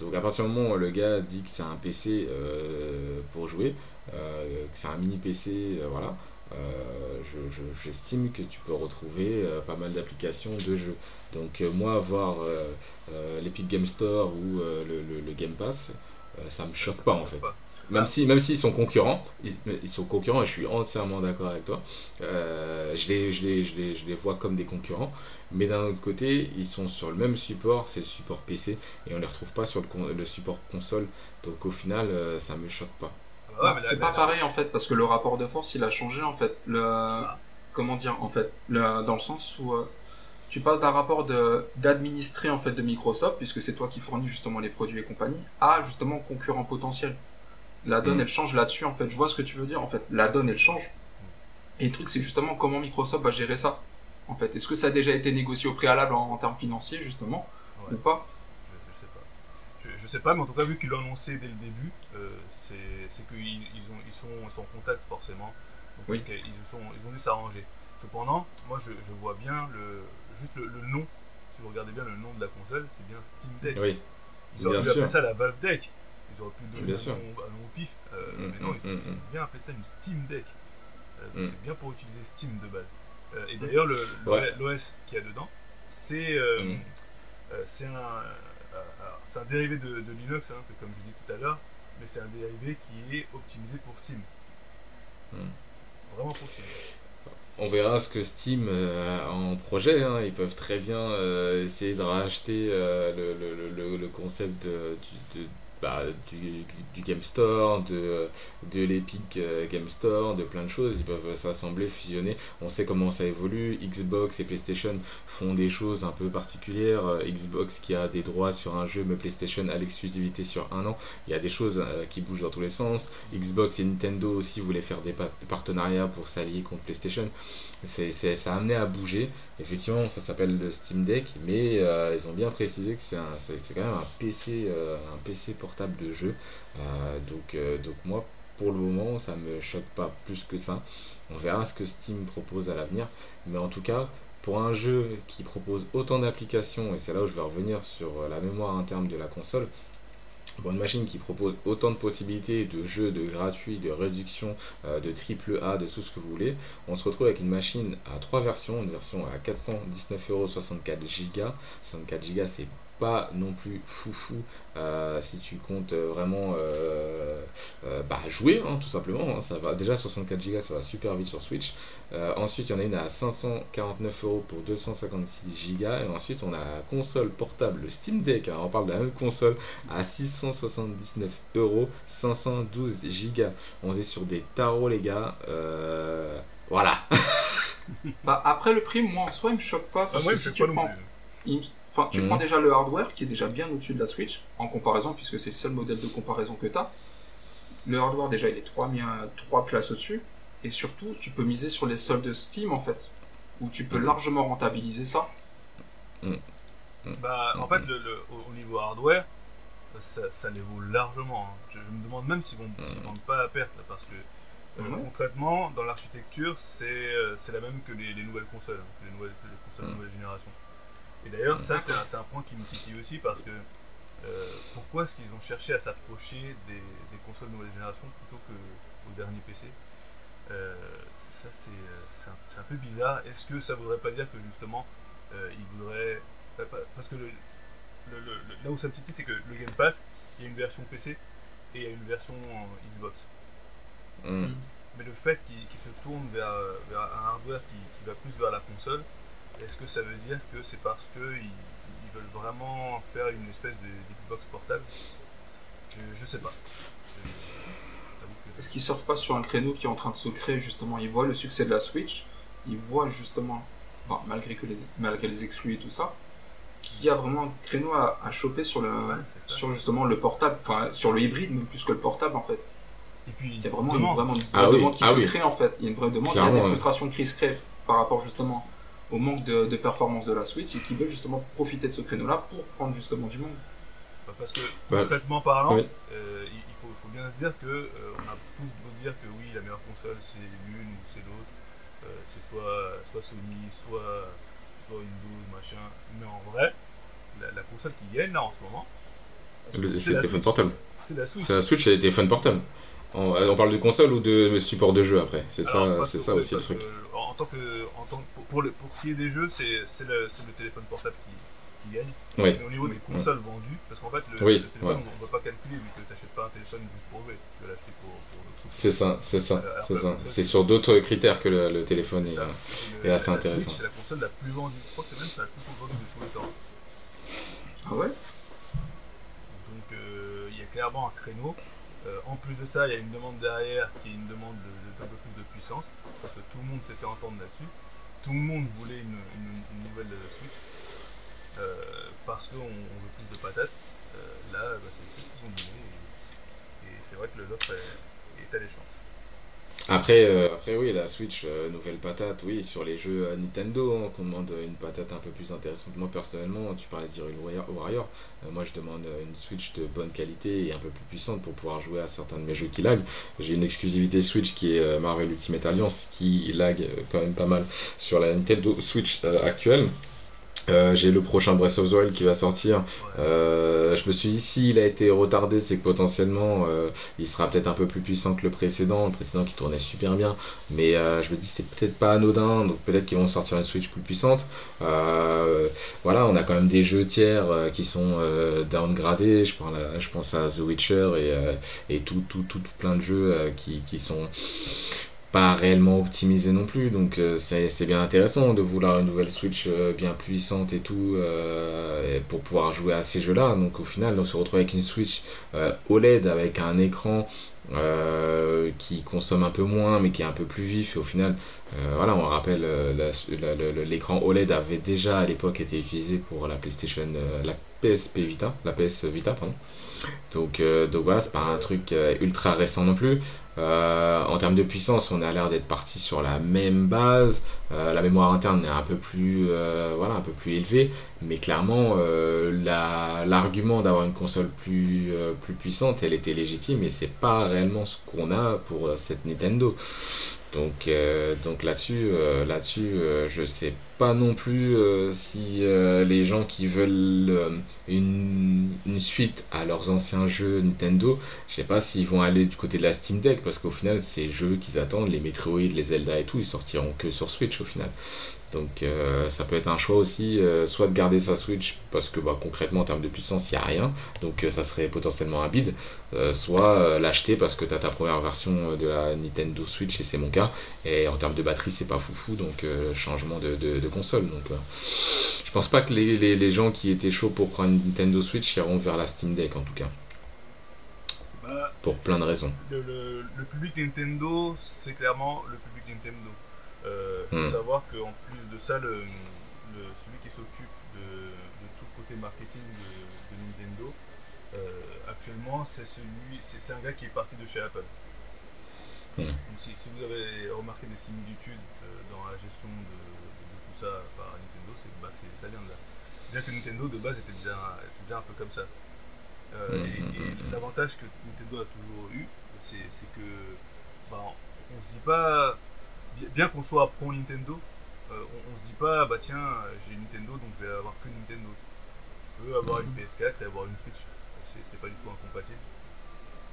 Donc, à partir du moment où le gars dit que c'est un PC euh, pour jouer, euh, que c'est un mini PC, euh, voilà, euh, je- j'estime que tu peux retrouver pas mal d'applications de jeux. Donc, moi, euh, l'Epic Game Store ou le, le- le Game Pass, ça me choque pas en fait. Même si, même s'ils sont concurrents, ils, ils sont concurrents et je suis entièrement d'accord avec toi. Euh, je, les, je, les, je, les, je les vois comme des concurrents, mais d'un autre côté, ils sont sur le même support, c'est le support PC, et on les retrouve pas sur le, con- le support console. Donc au final, euh, ça me choque pas. Ah c'est pas pareil en fait parce que le rapport de force il a changé en fait. Le comment dire en fait le, dans le sens où euh, tu passes d'un rapport de d'administrer en fait de Microsoft puisque c'est toi qui fournis justement les produits et compagnie à justement concurrent potentiel. La donne Mm. elle change là-dessus en fait. Je vois ce que tu veux dire en fait. La donne elle change. Et le truc c'est justement comment Microsoft va gérer ça en fait. Est-ce que ça a déjà été négocié au préalable en, en termes financiers justement Ouais. ou pas Je, je sais pas. Je, je sais pas, mais en tout cas, vu qu'ils l'ont annoncé dès le début, euh, c'est qu'ils ils ont- ils sont, ils sont en contact forcément. Donc, Oui. ils, ils sont, ils ont dû s'arranger. Cependant, moi je, je vois bien le, juste le, le nom. Si vous regardez bien le nom de la console, c'est bien Steam Deck. Oui, Ils auraient pu appeler ça la Valve Deck. Ils auraient pu donner Bien un sûr. nom, au pif. Euh, Mm, mais non, mm, ils mm, ont bien appelé ça une Steam Deck. Euh, donc Mm. C'est bien pour utiliser Steam de base. Euh, et d'ailleurs, le- le- Ouais. l'OS qu'il y a dedans, c'est euh, Mm. euh, c'est un, euh, un dérivé de, de Linux, hein, comme je dis tout à l'heure, mais c'est un dérivé qui est optimisé pour Steam. Mm. Vraiment pour Steam. On verra ce que Steam a en projet. hein. Ils peuvent très bien euh, essayer de racheter euh, le, le- le- le concept de- de- bah, du, Game Store, de, de l'Epic euh, Game Store, de plein de choses. Ils peuvent s'assembler, fusionner. On sait comment ça évolue. Xbox et PlayStation font des choses un peu particulières. Euh, Xbox qui a des droits sur un jeu, mais PlayStation a l'exclusivité sur un an. Il y a des choses euh, qui bougent dans tous les sens. Xbox et Nintendo aussi voulaient faire des pa- partenariats pour s'allier contre PlayStation. Ça a amené à bouger. Effectivement, ça s'appelle le Steam Deck, mais euh, ils ont bien précisé que c'est, quand même un PC, euh, un PC portable. de jeu. Euh, donc, donc moi, pour le moment, ça me choque pas plus que ça. On verra ce que Steam propose à l'avenir. Mais en tout cas, pour un jeu qui propose autant d'applications, et c'est là où je vais revenir sur la mémoire interne de la console, pour une machine qui propose autant de possibilités de jeux, de gratuits, de réduction, euh, de triple A, de tout ce que vous voulez, on se retrouve avec une machine à trois versions, une version à 419 euros 64 Go, 64 Go c'est pas non plus foufou euh, si tu comptes euh, vraiment euh, euh, bah, jouer hein, tout simplement hein. ça va déjà 64 Go ça va super vite sur Switch. Euh, ensuite il y en a une à 549 euros pour 256 Go et ensuite on a la console portable le Steam Deck alors on parle de la même console à 679 euros 512 Go on est sur des tarots les gars Euh, voilà. Bah, après le prix, moi en soi, il me choque pas Ah, parce moi, que c'est si tu prends, enfin, tu Mhm. prends déjà le hardware qui est déjà bien au-dessus de la Switch en comparaison, puisque c'est le seul modèle de comparaison que tu as. Le hardware, déjà, il est 3, trois classes au-dessus. Et surtout, tu peux miser sur les soldes Steam en fait, où tu peux Mhm. largement rentabiliser ça. Bah, en fait, le, le- au, au niveau hardware, ça, ça les vaut largement. hein. Je, je me demande même s'ils vont s'ils vendent pas à perte, parce que euh, concrètement, dans l'architecture, c'est euh, c'est la même que les, les nouvelles consoles, hein, que les, nouvelles, les consoles de nouvelle génération. Et d'ailleurs, ça, c'est un, un point qui me titille aussi, parce que euh, pourquoi est-ce qu'ils ont cherché à s'approcher des, des consoles de nouvelle génération plutôt qu'au dernier PC Euh, Ça, c'est euh, un, un peu bizarre. Est-ce que ça voudrait pas dire que justement, euh, ils voudraient. pa- Parce que le, le- là où ça me titille, c'est que le Game Pass, il y a une version PC et il y a une version Xbox. Mm. Mais le fait qu'il qu'il se tourne vers, vers un hardware qui, qui va plus vers la console, est-ce que ça veut dire que c'est parce qu'ils ils veulent vraiment faire une espèce de d'Xbox portable? Je, je sais pas. Je- Est-ce qu'ils surfent pas sur un créneau qui est en train de se créer justement? Ils voient le succès de la Switch, ils voient justement, bon, malgré, que les, malgré les exclus et tout ça, qu'il y a vraiment un créneau à, à choper sur, le, Ouais, sur justement le portable, enfin sur le hybride, même plus que le portable en fait. Et puis, Il y a vraiment une, demande. vraiment une vraie Ah oui, demande qui ah se oui. crée en fait. Il y a une vraie demande, il y a des ouais. frustrations qui se créent par rapport justement au manque de, de performance de la Switch et qui veut justement profiter de ce créneau-là pour prendre justement du monde. Bah, Parce que, Bah, concrètement parlant, oui. euh, il, il faut, faut bien se dire que euh, on a tous beau dire que oui, la meilleure console c'est l'une ou c'est l'autre, euh, c'est soit, soit Sony, soit, soit Windows, machin. Mais en vrai, la, la console qui gagne là en ce moment, c'est le la, téléphone portable. c'est la Switch. C'est la Switch et les téléphones portables. On, on parle de console ou de support de jeu après. C'est ça, c'est ça aussi le truc. que, en tant que, en tant que- pour, pour, le, pour ce qui est des jeux, c'est c'est le, c'est le téléphone portable qui, qui gagne. Oui. Mais au niveau des consoles vendues, parce qu'en fait, le, Oui, le téléphone, ouais. on ne va pas calculer vu que tu n'achètes pas un téléphone juste pour jouer, tu vas l'acheter pour, pour. C'est ça, c'est ça, Alors c'est ça. C'est sur d'autres critères que le, le téléphone. Ça, euh, assez la intéressant. C'est la console la plus vendue. Je crois que c'est même la plus vendue de tous les temps. Ah ouais? Donc euh, il y a clairement un créneau. Euh, en plus de ça, il y a une demande derrière qui est une demande de, de- peu plus de puissance. Parce que tout le monde s'est fait entendre là-dessus. Tout le monde voulait une, nouvelle euh, Switch. Euh, parce qu'on on veut plus de patates. Euh, là, bah, c'est ce qu'ils ont donné. Et, et c'est vrai que l'offre est, est alléchante. Après, euh, après, oui, la Switch, euh, nouvelle patate, oui, sur les jeux euh, Nintendo, hein, qu'on demande une patate un peu plus intéressante. Moi, personnellement, tu parlais d'Hyrule Warrior, Warrior, euh, moi, je demande une Switch de bonne qualité et un peu plus puissante pour pouvoir jouer à certains de mes jeux qui lag. J'ai une exclusivité Switch qui est Marvel Ultimate Alliance, qui lag quand même pas mal sur la Nintendo Switch actuelle. Euh, j'ai le prochain Breath of the Wild qui va sortir. Euh, je me suis dit, s'il a été retardé, c'est que potentiellement euh, il sera peut-être un peu plus puissant que le précédent. Le précédent qui tournait super bien. Mais euh, je me dis, c'est peut-être pas anodin. Donc peut-être qu'ils vont sortir une Switch plus puissante. Euh, voilà, on a quand même des jeux tiers euh, qui sont euh, downgradés. Je, parle à- je pense à The Witcher et, euh, et tout, tout, tout, plein de jeux euh, qui, qui sont pas réellement optimisés non plus. Donc euh, c'est bien intéressant de vouloir une nouvelle Switch euh, bien puissante et tout euh, pour pouvoir jouer à ces jeux-là. Donc au final, on se retrouve avec une Switch OLED avec un écran qui consomme un peu moins mais qui est un peu plus vif et au final voilà on rappelle l'écran OLED avait déjà à l'époque été utilisé pour la PlayStation la PSP Vita la PS Vita pardon donc euh, donc voilà c'est pas un truc euh, ultra récent non plus. Euh, en termes de puissance on a l'air d'être parti sur la même base. La mémoire interne est un peu plus voilà un peu plus élevée. Mais clairement la- l'argument d'avoir une console plus plus puissante elle était légitime et c'est pas réellement ce qu'on a pour cette Nintendo. Donc donc là-dessus là-dessus je sais pas non plus euh, si euh, les gens qui veulent euh, une, une suite à leurs anciens jeux Nintendo je sais pas s'ils vont aller du côté de la Steam Deck parce qu'au final ces jeux qu'ils attendent les Metroid les Zelda et tout ils sortiront que sur Switch au final donc euh, ça peut être un choix aussi, euh, soit de garder sa Switch parce que bah, concrètement en termes de puissance il n'y a rien, donc euh, ça serait potentiellement un bid, soit l'acheter parce que tu as ta première version de la Nintendo Switch et c'est mon cas, et en termes de batterie c'est pas foufou, donc changement de, de- de console. Donc je pense pas que les, les- les gens qui étaient chauds pour prendre une Nintendo Switch iront vers la Steam Deck en tout cas, Bah, pour plein de raisons. le, le- le public Nintendo, c'est clairement le public Nintendo. Euh, faut Hmm. savoir qu'en de ça, le, le- celui qui s'occupe de, de tout le côté marketing de, de Nintendo, euh, actuellement, c'est celui, c'est un gars qui est parti de chez Apple. Hmm. Donc, si, si vous avez remarqué des similitudes euh, dans la gestion de, de tout ça par Nintendo, c'est bah, c'est- ça vient de là. Bien que Nintendo de base était déjà, était déjà un peu comme ça. Euh, Hmm, et hmm, et l'avantage que Nintendo a toujours eu, c'est que bah, on se dit pas, bien qu'on soit pro Nintendo, euh, dit pas bah tiens j'ai une Nintendo donc je vais avoir que Nintendo. Je peux avoir une PS4 et avoir une Switch, c'est pas du tout incompatible.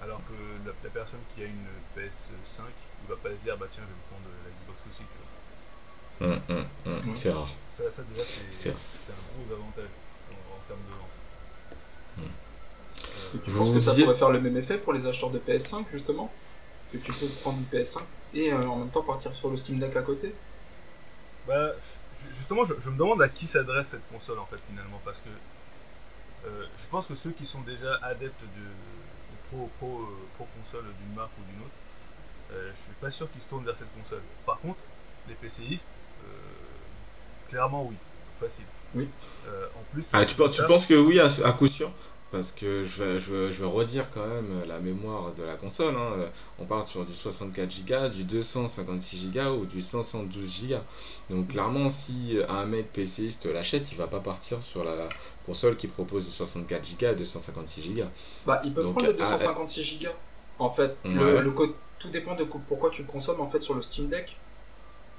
Alors que la, la personne qui a une PS5, il va pas se dire bah tiens je vais me prendre la Xbox aussi. tu vois. Hum, hum, hum, C'est rare. Ça, ça déjà c'est un gros avantage en, en termes de vente. Et tu Vous penses que ça disiez- pourrait faire le même effet pour les acheteurs de PS5 justement? Que tu peux prendre une PS5 et euh, en même temps partir sur le Steam Deck à côté? Bah, ju- justement, je, je me demande à qui s'adresse cette console en fait finalement, parce que euh, je pense que ceux qui sont déjà adeptes de, de pro, pro, euh, pro console d'une marque ou d'une autre, euh, je suis pas sûr qu'ils se tournent vers cette console. Par contre, les PCistes, euh, clairement oui, facile. Oui. Euh, en plus, Ah, tu, tu penses que oui, à, à coup sûr? Parce que je vais, je, vais, je vais redire quand même la mémoire de la console. hein. On part sur du 64 Go, du 256 Go ou du 512 Go. Donc clairement, si un mec PCiste l'achète, il va pas partir sur la console qui propose du 64 Go et 256 Go. Bah, il peut Donc, prendre le ah, 256 Go. En fait, Ouais. le, le co- tout dépend de pourquoi tu le consommes en fait sur le Steam Deck.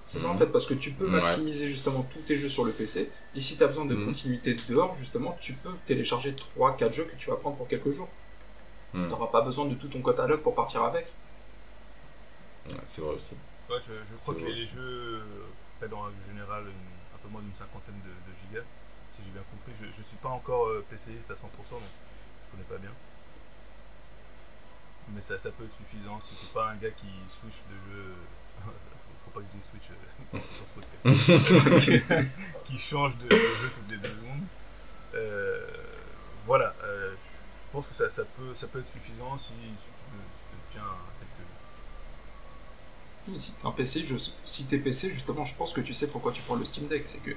C'est ça en fait, parce que tu peux Ouais. maximiser justement tous tes jeux sur le PC. Et si tu as besoin de Mhm. continuité dehors, justement, tu peux télécharger 3-4 jeux que tu vas prendre pour quelques jours. Tu n'auras pas besoin de tout ton catalogue pour partir avec. Ouais, c'est vrai aussi. Ouais, je, je crois que les, aussi. jeux, la générale, une- un peu moins d'une cinquantaine de, de gigas, si j'ai bien compris. Je, je suis pas encore euh, PCiste à 100%, donc je connais pas bien. Mais ça, ça peut être suffisant si c'est pas un gars qui switch de jeu. Switch. euh, sur qui change de, de jeu toutes les deux secondes. Euh, voilà, euh, je pense que ça, ça, peut, ça peut être suffisant si, tu te- tiens à quelques Si t'es un PC, je, si t'es PC, justement, je pense que tu sais pourquoi tu prends le Steam Deck. C'est que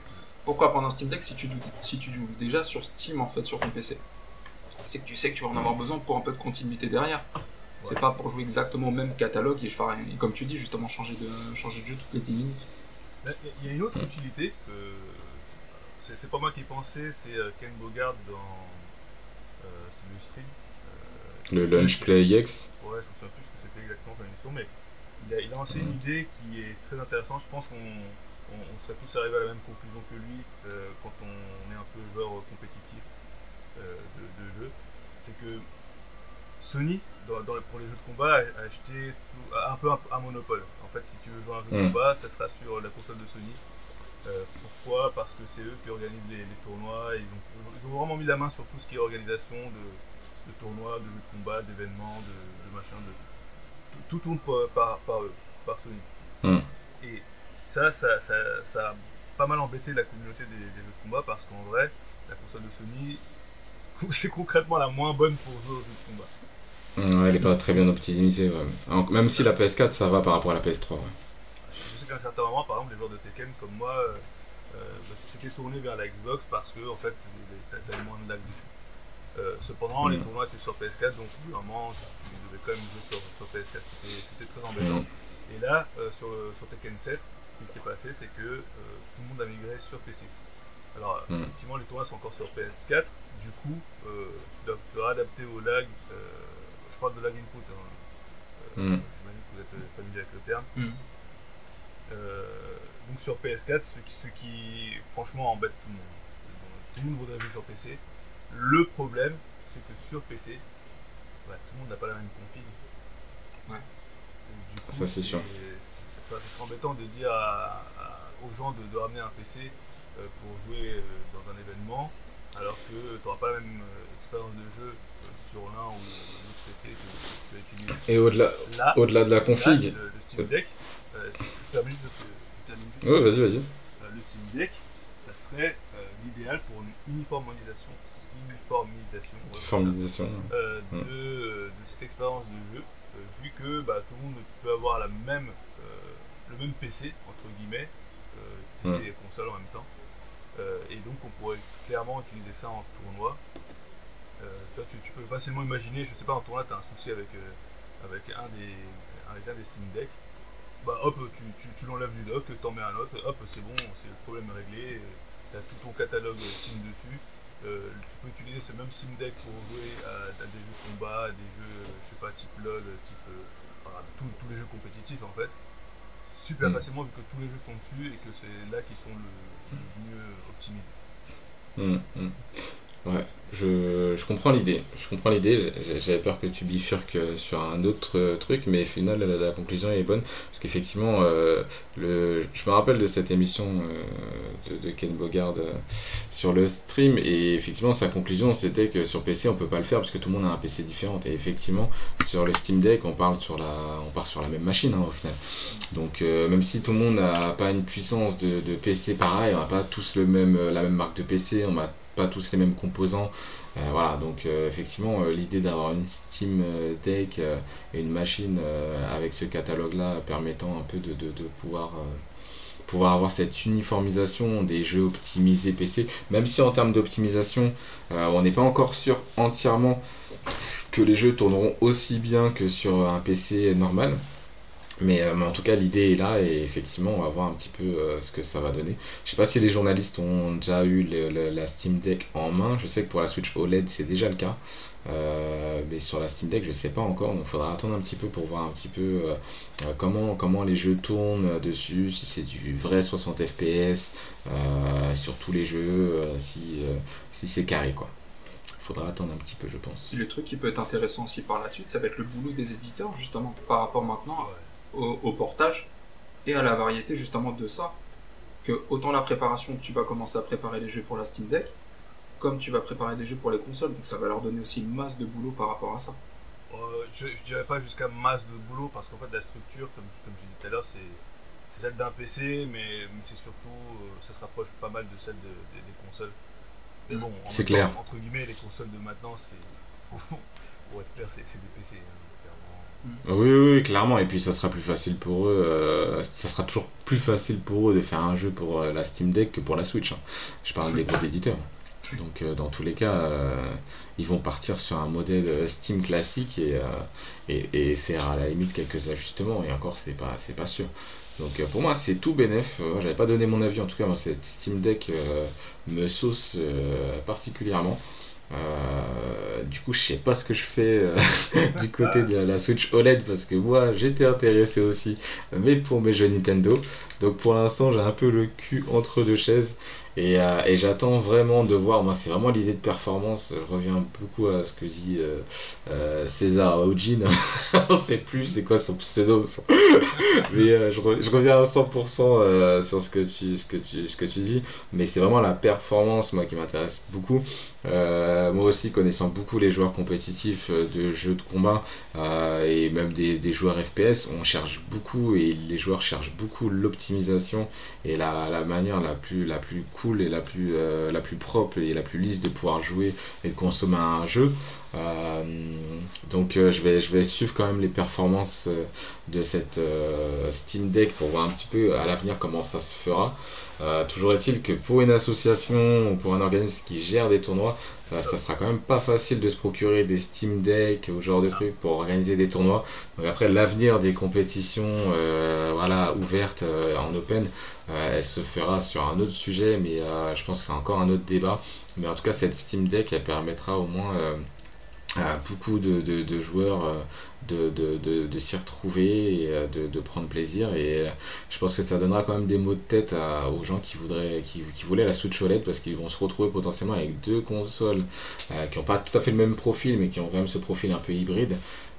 pourquoi prendre un Steam Deck si tu, joues- si tu joues déjà sur Steam en fait sur ton PC C'est que tu sais que tu vas en avoir besoin pour un peu de continuité derrière. C'est Ouais. pas pour jouer exactement au même catalogue et, je ferai- et comme tu dis, justement, changer de, changer de jeu toutes les 10 minutes. Là, Il y a une autre utilité que c'est c'est pas moi qui ai pensé, c'est euh, Ken Bogard dans euh, c'est le stream. Euh, Le Launch Play X. Ouais, je me souviens plus ce que c'était exactement comme émission, mais il a, il a lancé une idée qui est très intéressante. Je pense qu'on on, on serait tous arrivés à la même conclusion que lui euh, quand on est un peu joueur compétitif euh, de, de jeu. C'est que Sony, dans, dans- pour les jeux de combat, a, a acheté tout- a un peu un, un monopole. En fait, si tu veux jouer à un jeu de Mm. combat, ça sera sur la console de Sony. Euh, pourquoi? Parce que c'est eux qui organisent les, les tournois. Ils ont, ils ont vraiment mis la main sur tout ce qui est organisation de, de tournois, de jeux de combat, d'événements, de, de machin. De, tout, tourne par, eux, par Sony. Hmm. Et ça ça, ça, ça a pas mal embêté la communauté des, des jeux de combat parce qu'en vrai, la console de Sony, c'est concrètement la moins bonne pour jouer aux jeux de combat. Ouais, elle est pas très bien optimisée. ouais. Alors, Même si la PS4 ça va par rapport à la PS3. ouais. Je sais qu'à un certain moment, par exemple, les joueurs de Tekken comme moi, euh, euh, bah, s'étaient tournés vers la Xbox parce que en fait, t'as t'avais moins de lag dessus. Euh, cependant, les Mm. tournois étaient sur PS4, donc au bout d'un moment, tu devais quand même jouer sur, sur PS4. C'était très embêtant. Mm. Et là, euh, sur, Tekken 7, ce qui s'est passé, c'est que euh, tout le monde a migré sur PC. Alors, Mm. effectivement, les tournois sont encore sur PS4. Du coup, tu dois te réadapter au lag. euh, je parle de lag input. Hein. Euh, Mm. J'imagine que vous êtes familier avec le terme. Mm. Euh, donc sur PS4, ce qui, ce qui franchement embête tout le monde. Tout le monde voudrait jouer sur PC. Le problème, c'est que sur PC, bah, tout le monde n'a pas la même config. Ouais. Du coup, Ça, c'est sûr. Ça serait c'est embêtant de dire à- à- aux gens de, de ramener un PC euh, pour jouer euh, dans un événement, alors que tu n'auras pas la même euh, expérience de jeu sur l'un ou l'autre PC que tu vas utiliser. Et au-delà Là, au-delà de la config. le, le Steam Deck, euh, je termine juste. Ouais, vas-y, vas-y. Euh, le Steam Deck, ça serait euh, l'idéal pour une uniformisation, uniformisation ouais, Formalisation. euh, de, euh, de cette expérience de jeu, euh, vu que bah, tout le monde peut avoir la même, euh, le même PC, entre guillemets, euh, PC et console en même temps. Euh, et donc on pourrait clairement utiliser ça en tournoi. Euh, toi, tu, tu peux facilement imaginer, je sais pas, en tournoi, tu as un souci avec, euh, avec, un des, avec un des Steam Deck. Bah hop, tu, tu, tu l'enlèves du dock, t'en mets un autre, hop, c'est bon, c'est le problème réglé. Tu as tout ton catalogue Steam dessus. Euh, tu peux utiliser ce même Steam Deck pour jouer à, à des jeux de combat, à des jeux, euh, je sais pas, type LoL, type. euh, tous- tous les jeux compétitifs en fait. Super Mm. facilement vu que tous les jeux sont dessus et que c'est là qu'ils sont le, le mieux optimisés. Mm, mm. Ouais, je, je comprends l'idée. Je comprends l'idée. J'avais peur que tu bifurques euh, sur un autre euh, truc, mais au final, la, conclusion est bonne. Parce qu'effectivement, euh, je me rappelle de cette émission de, Ken Bogard sur le stream, et effectivement, sa conclusion c'était que sur PC, on peut pas le faire parce que tout le monde a un PC différent. Et effectivement, sur le Steam Deck, on parle sur la, on part sur la même machine hein, au final. Donc, même si tout le monde n'a pas une puissance de, PC pareil, on n'a pas tous le même, la même marque de PC, on n'a pas tous les mêmes composants. Euh, voilà, donc euh, effectivement, euh, l'idée d'avoir une Steam Deck et une machine avec ce catalogue-là permettant un peu de, pouvoir, pouvoir avoir cette uniformisation des jeux optimisés PC, même si en termes d'optimisation, on n'est pas encore sûr entièrement que les jeux tourneront aussi bien que sur un PC normal. Mais, euh, mais en tout cas, l'idée est là et effectivement, on va voir un petit peu euh, ce que ça va donner. Je sais pas si les journalistes ont déjà eu la Steam Deck en main. Je sais que pour la Switch OLED, c'est déjà le cas. Euh, mais sur la Steam Deck, je sais pas encore. Donc, il faudra attendre un petit peu pour voir un petit peu comment, comment les jeux tournent dessus. Si c'est du vrai 60 FPS sur tous les jeux, si, si c'est carré quoi. Faudra attendre un petit peu, je pense. Le truc qui peut être intéressant aussi par la suite, ça va être le boulot des éditeurs, justement, par rapport maintenant au, au portage et à la variété, justement, de ça. Que autant la préparation, tu vas commencer à préparer les jeux pour la Steam Deck, comme tu vas préparer des jeux pour les consoles. Donc ça va leur donner aussi une masse de boulot par rapport à ça. Euh, je, je dirais pas jusqu'à masse de boulot parce qu'en fait la structure, comme, comme je disais tout à l'heure, c'est celle d'un PC, mais, mais c'est surtout, euh, ça se rapproche pas mal de celle de- des- des consoles. Mais bon, en C'est clair. temps, entre guillemets, les consoles de maintenant, c'est. Pour être clair, c'est c'est des PC. hein. Oui, oui, oui, clairement. Et puis ça sera plus facile pour eux. euh, ça sera toujours plus facile pour eux de faire un jeu pour euh, la Steam Deck que pour la Switch. hein. Je parle des gros éditeurs. Donc euh, dans tous les cas, ils vont partir sur un modèle Steam classique et, et, faire à la limite quelques ajustements. Et encore, c'est pas, c'est pas sûr. Donc pour moi, c'est tout bénef. J'avais pas donné mon avis. En tout cas, moi, cette Steam Deck me sauce particulièrement. Euh, du coup, je sais pas ce que je fais euh, du côté de la, la Switch OLED parce que moi j'étais intéressé aussi, mais pour mes jeux Nintendo. Donc pour l'instant, j'ai un peu le cul entre deux chaises et, euh, et j'attends vraiment de voir. Moi, c'est vraiment l'idée de performance. Je reviens beaucoup à ce que dit euh, euh, César Ojin. On sait plus c'est quoi son pseudo, mais je, re- je reviens à 100% euh, sur ce que tu, ce que tu, ce que tu dis. Mais c'est vraiment la performance moi qui m'intéresse beaucoup. Moi aussi, connaissant beaucoup les joueurs compétitifs de jeux de combat et même des, des joueurs FPS, on cherche beaucoup et les joueurs cherchent beaucoup l'optimisation et la, la manière la plus, la plus cool et la plus, euh, la plus propre et la plus lisse de pouvoir jouer et de consommer un jeu. Euh, donc euh, je, vais, je vais suivre quand même les performances de cette Steam Deck pour voir un petit peu à l'avenir comment ça se fera. Toujours est-il que pour une association ou pour un organisme qui gère des tournois, ça sera quand même pas facile de se procurer des Steam Deck ou genre de trucs pour organiser des tournois. Donc après l'avenir des compétitions euh, voilà, ouvertes euh, en open, euh, elle se fera sur un autre sujet, mais je pense que c'est encore un autre débat. Mais en tout cas cette Steam Deck elle permettra au moins à beaucoup de, joueurs de, de, s'y retrouver et euh, de, prendre plaisir. Et euh, je pense que ça donnera quand même des mots de tête aux gens qui, voudraient, qui, qui voulaient la Switch OLED parce qu'ils vont se retrouver potentiellement avec deux consoles euh, qui n'ont pas tout à fait le même profil mais qui ont quand même ce profil un peu hybride.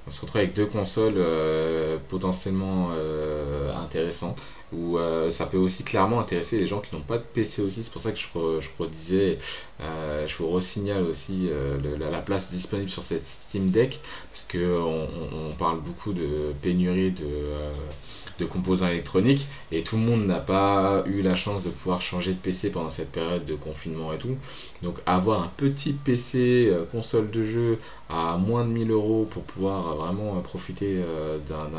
On se retrouve avec deux consoles euh, potentiellement euh, intéressantes où euh, ça peut aussi clairement intéresser les gens qui n'ont pas de PC aussi. C'est pour ça que je, je redisais, euh, je vous resignale aussi euh, la, la place disponible sur cette Steam Deck parce que on, on- on parle beaucoup de pénurie de, euh, de composants électroniques et tout le monde n'a pas eu la chance de pouvoir changer de PC pendant cette période de confinement et tout. Donc avoir un petit PC euh, console de jeu à moins de 1000 euros pour pouvoir euh, vraiment euh, profiter d'un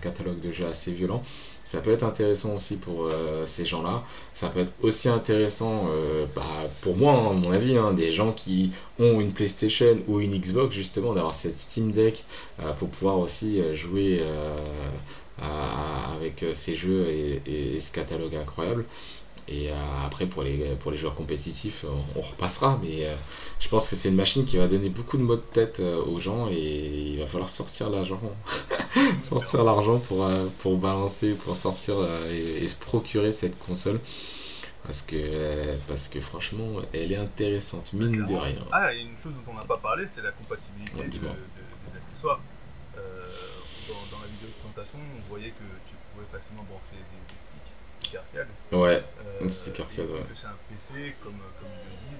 catalogue de jeux assez violent, ça peut être intéressant aussi pour ces gens-là. Ça peut être aussi intéressant bah, pour moi, hein, à mon avis, hein, des gens qui ont une PlayStation ou une Xbox, justement, d'avoir cette Steam Deck pour pouvoir aussi jouer à- avec euh, ces jeux et, et- et ce catalogue incroyable. Et euh, après, pour les, pour les joueurs compétitifs, on, on repassera. Mais euh, je pense que c'est une machine qui va donner beaucoup de mots de tête euh, aux gens et il va falloir sortir l'argent. sortir l'argent pour, euh, pour balancer, pour sortir euh, et, et se procurer cette console. Parce que, euh, parce que franchement, elle est intéressante, mine de rien. Ah, et une chose dont on n'a pas parlé, c'est la compatibilité de- de- des accessoires. Euh, dans, dans la vidéo de présentation, on voyait que tu pouvais facilement brancher des, des sticks, des arcades. Ouais, Euh, Un stick arcade, ouais. C'est un PC, comme, comme il le dit,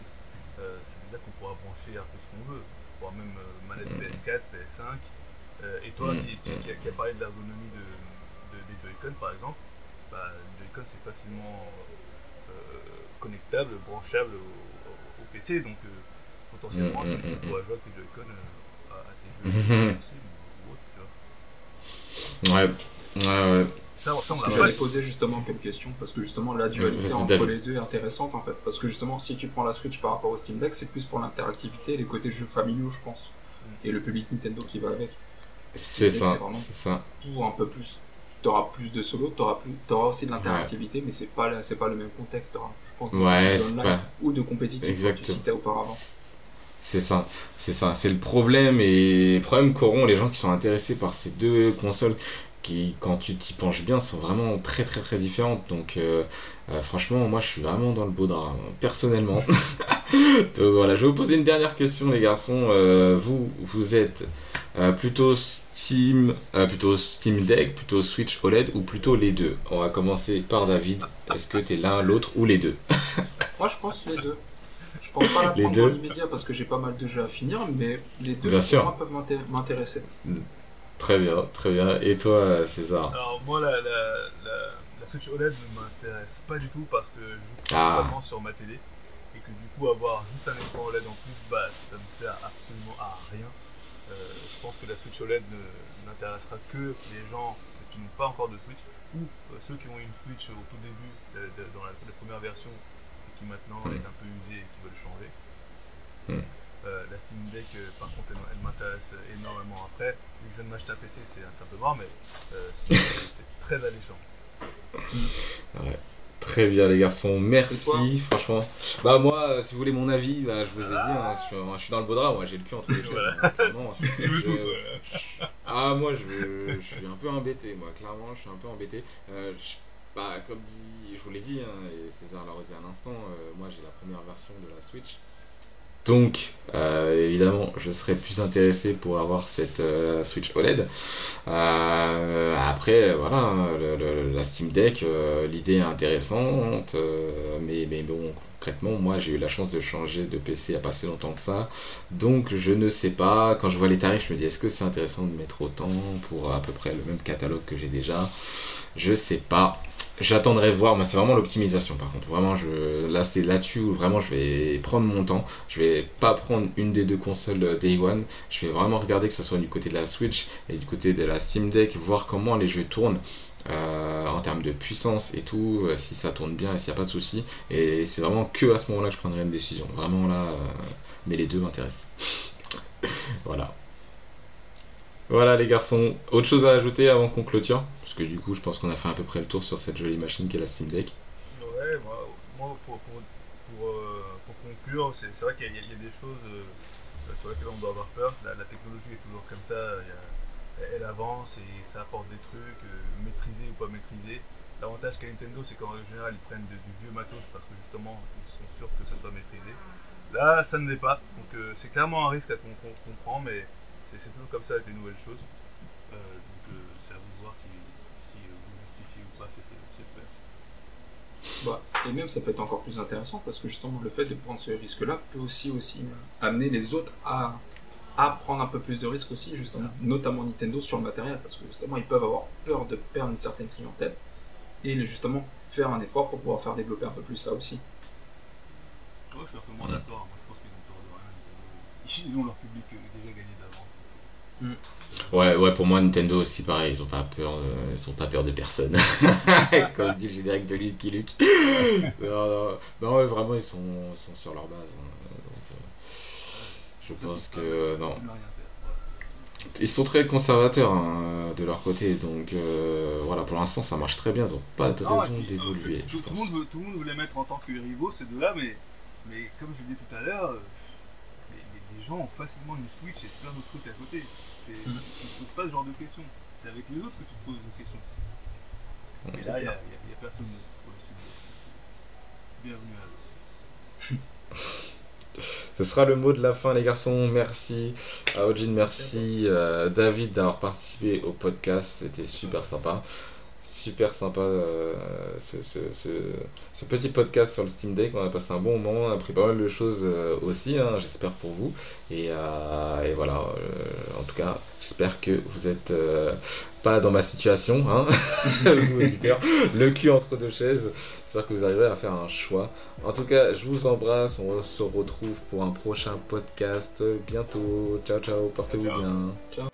euh, c'est-à-dire qu'on pourra brancher un peu ce qu'on veut. On pourra même euh, manette Mhm. PS4, PS5. Euh, et toi, Mhm, qui, qui, qui a, parlé de l'ergonomie de, de- des Joy-Con par exemple, bah, Joy-Con c'est facilement euh, connectable, branchable au, PC, donc euh, potentiellement Mhm, tu mhm, pourras jouer avec les Joy-Con euh, à, à tes jeux ou autre, tu vois. ouais, ouais, ouais. Ça, on que j'allais justement comme question, parce que justement la dualité entre les deux est intéressante en fait. Parce que justement, si tu prends la Switch par rapport au Steam Deck, c'est plus pour l'interactivité et les côtés jeux familiaux, je pense. Et le public Nintendo qui va avec. C'est ça, c'est ça. Tout un peu plus. Tu auras plus de solo, tu auras, aussi de l'interactivité, mais c'est pas, c'est pas le même contexte. t'auras, Je pense Ouais, de pas- ou de compétitif, comme tu citais auparavant. C'est ça, c'est ça, c'est le problème et le problème qu'auront les gens qui sont intéressés par ces deux consoles qui, quand tu t'y penches bien, sont vraiment très très très différentes. Donc euh, euh, franchement, moi je suis vraiment dans le beau drap, hein, personnellement. Donc voilà, je vais vous poser une dernière question les garçons. Euh, vous, vous êtes plutôt Steam, plutôt Steam Deck, plutôt Switch OLED ou plutôt les deux? On va commencer par David. Est-ce que t'es l'un, l'autre ou les deux? Moi, je pense les deux. Je pense pas la Les prendre deux. dans l'immédiat parce que j'ai pas mal de jeux à finir, mais les deux moi peuvent m'inté- m'intéresser. Très bien, très bien. Et toi César Alors moi la, la, la, la Switch OLED ne m'intéresse pas du tout parce que je joue Ah. principalement sur ma télé et que du coup avoir juste un écran OLED en plus bah ça me sert absolument à rien. Euh, je pense que la Switch OLED n'intéressera que les gens qui n'ont pas encore de Switch ou euh, ceux qui ont une Switch au tout début euh, de- dans la, première version et qui maintenant Mm. est un peu usée et qui veulent changer. Mm. Euh, la Steam Deck, euh, par contre, elle, elle m'intéresse énormément après. Vu que je viens de m'acheter un PC, c'est un peu mort, mais euh, c'est très alléchant. Très bien les garçons, merci franchement. Bah moi, euh, si vous voulez mon avis, bah, je vous ai dit, hein, je, suis, je suis dans le beau drap, moi j'ai le cul entre les chaises. Voilà. hein, Je- ah moi je, je suis un peu embêté, moi clairement je suis un peu embêté. Euh, je- bah, comme dit, je vous l'ai dit, hein, et César l'a redit à l'instant, euh, moi j'ai la première version de la Switch. Donc, euh, évidemment, je serais plus intéressé pour avoir cette euh, Switch OLED. Euh, après, voilà, la Steam Deck, l'idée est intéressante, mais, bon, concrètement, moi j'ai eu la chance de changer de PC il n'y longtemps que ça. Donc, je ne sais pas, quand je vois les tarifs, je me dis est-ce que c'est intéressant de mettre autant pour à peu près le même catalogue que j'ai déjà? Je sais pas. J'attendrai voir, mais c'est vraiment l'optimisation par contre. Vraiment, je, là c'est là-dessus où vraiment je vais prendre mon temps. Je vais pas prendre une des deux consoles euh, Day One. Je vais vraiment regarder que ce soit du côté de la Switch et du côté de la Steam Deck, voir comment les jeux tournent. euh, en termes de puissance et tout, euh, si ça tourne bien et s'il n'y a pas de souci. Et c'est vraiment que à ce moment-là que je prendrai une décision. Vraiment là, euh, mais les deux m'intéressent. voilà. Voilà les garçons, autre chose à ajouter avant qu'on clôture? Parce que du coup je pense qu'on a fait à peu près le tour sur cette jolie machine qu'est la Steam Deck. Ouais, moi, euh, pour conclure, c'est vrai qu'il y, a- des choses euh, sur lesquelles on doit avoir peur. La, technologie est toujours comme ça, elle avance et ça apporte des trucs, euh, maîtrisés ou pas maîtrisés. L'avantage qu'a Nintendo, c'est qu'en général, ils prennent du vieux matos parce que justement, ils sont sûrs que ça soit maîtrisé. Là, ça ne l'est pas, donc euh, c'est clairement un risque à qu'on mais c'est toujours comme ça avec les nouvelles choses. Euh, donc euh, c'est à vous de voir si, si euh, vous justifiez ou pas cette, cette place. Bah, et même ça peut être encore plus intéressant parce que justement le fait de prendre ce risque-là peut aussi, aussi amener les autres à, à prendre un peu plus de risques aussi, justement, notamment Nintendo sur le matériel parce que justement ils peuvent avoir peur de perdre une certaine clientèle et justement faire un effort pour pouvoir faire développer un peu plus ça aussi. Ouais, je suis Ouais. d'accord. Moi, je pense qu'ils ont peur de rien. Ils- ont leur public déjà gagné d'avance. Ouais, ouais, pour moi Nintendo aussi pareil, ils ont pas peur, euh, ils ont pas peur de personne. Comme dit le générique de Lucky Luke. non, non, non, vraiment ils sont, sur leur base. hein, donc, euh, je pense que non, Ils n'ont sont très conservateurs hein, de leur côté, donc euh, voilà, pour l'instant ça marche très bien, ils ont pas de Non, raison d'évoluer. Tout, tout le monde veut, tout le monde veut les mettre en tant que rivaux, ces deux-là, mais, mais comme je l'ai dit tout à l'heure, euh, les, gens ont facilement une Switch et plein d'autres trucs à côté. C'est- Tu Mhm. ne te poses pas ce genre de questions. C'est avec les autres que tu te poses des questions. Et là, il n'y a, personne pour le. Bienvenue à eux. Ce sera le mot de la fin, les garçons. Merci à Ojin, merci euh, David d'avoir participé au podcast. C'était super sympa. Super sympa euh, ce, ce- ce- ce petit podcast sur le Steam Deck. On a passé un bon moment, on a appris pas mal de choses euh, aussi, hein, j'espère pour vous. Et, euh, et voilà, en tout cas, j'espère que vous êtes pas dans ma situation, hein, le cul entre deux chaises. J'espère que vous arriverez à faire un choix. En tout cas, je vous embrasse. On se retrouve pour un prochain podcast bientôt. Ciao, ciao. Portez-vous bien. Ciao.